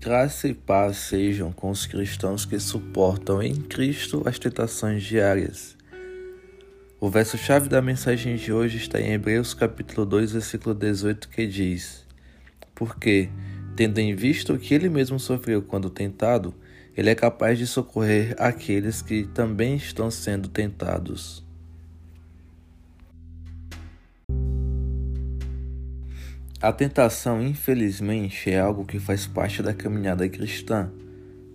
Graça e paz sejam com os cristãos que suportam em Cristo as tentações diárias. O verso-chave da mensagem de hoje está em Hebreus capítulo 2, versículo 18, que diz: Porque, tendo em vista o que ele mesmo sofreu quando tentado, ele é capaz de socorrer aqueles que também estão sendo tentados. A tentação, infelizmente, é algo que faz parte da caminhada cristã.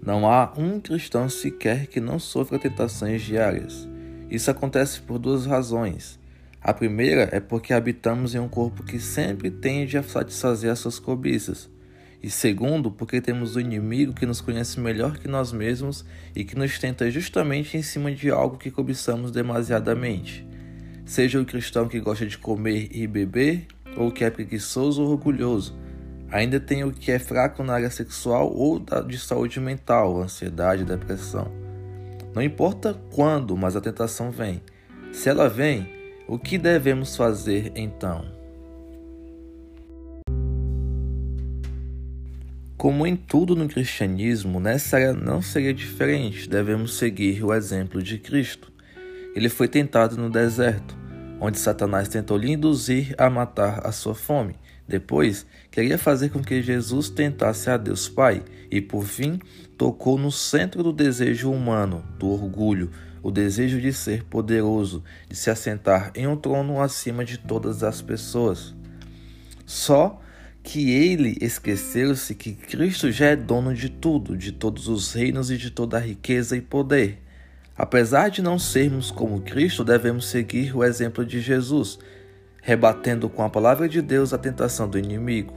Não há um cristão sequer que não sofra tentações diárias. Isso acontece por duas razões. A primeira é porque habitamos em um corpo que sempre tende a satisfazer as suas cobiças. E segundo, porque temos o um inimigo que nos conhece melhor que nós mesmos e que nos tenta justamente em cima de algo que cobiçamos demasiadamente. Seja o cristão que gosta de comer e beber, ou que é preguiçoso ou orgulhoso. Ainda tem o que é fraco na área sexual ou de saúde mental, ansiedade, depressão. Não importa quando, mas a tentação vem. Se ela vem, o que devemos fazer então? Como em tudo no cristianismo, nessa área não seria diferente. Devemos seguir o exemplo de Cristo. Ele foi tentado no deserto onde Satanás tentou lhe induzir a matar a sua fome. Depois, queria fazer com que Jesus tentasse a Deus Pai e, por fim, tocou no centro do desejo humano, do orgulho, o desejo de ser poderoso, de se assentar em um trono acima de todas as pessoas. Só que ele esqueceu-se que Cristo já é dono de tudo, de todos os reinos e de toda a riqueza e poder. Apesar de não sermos como Cristo, devemos seguir o exemplo de Jesus, rebatendo com a palavra de Deus a tentação do inimigo.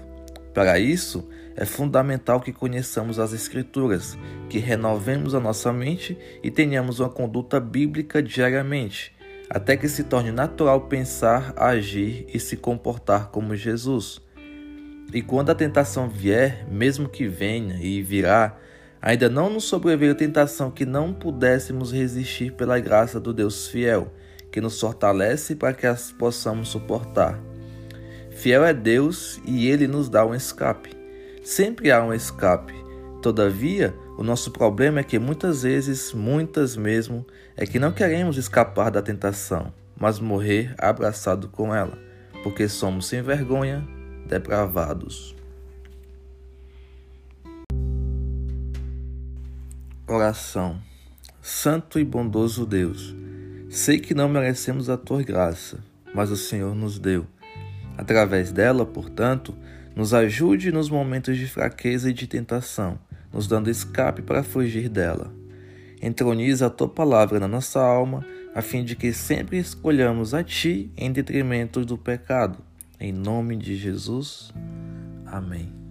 Para isso, é fundamental que conheçamos as Escrituras, que renovemos a nossa mente e tenhamos uma conduta bíblica diariamente, até que se torne natural pensar, agir e se comportar como Jesus. E quando a tentação vier, mesmo que venha e virá, Ainda não nos sobreveio tentação que não pudéssemos resistir pela graça do Deus fiel, que nos fortalece para que as possamos suportar. Fiel é Deus e ele nos dá um escape. Sempre há um escape. Todavia, o nosso problema é que muitas vezes, muitas mesmo, é que não queremos escapar da tentação, mas morrer abraçado com ela, porque somos sem vergonha, depravados. Oração. Santo e bondoso Deus, sei que não merecemos a tua graça, mas o Senhor nos deu. Através dela, portanto, nos ajude nos momentos de fraqueza e de tentação, nos dando escape para fugir dela. Entroniza a tua palavra na nossa alma, a fim de que sempre escolhamos a ti em detrimento do pecado. Em nome de Jesus. Amém.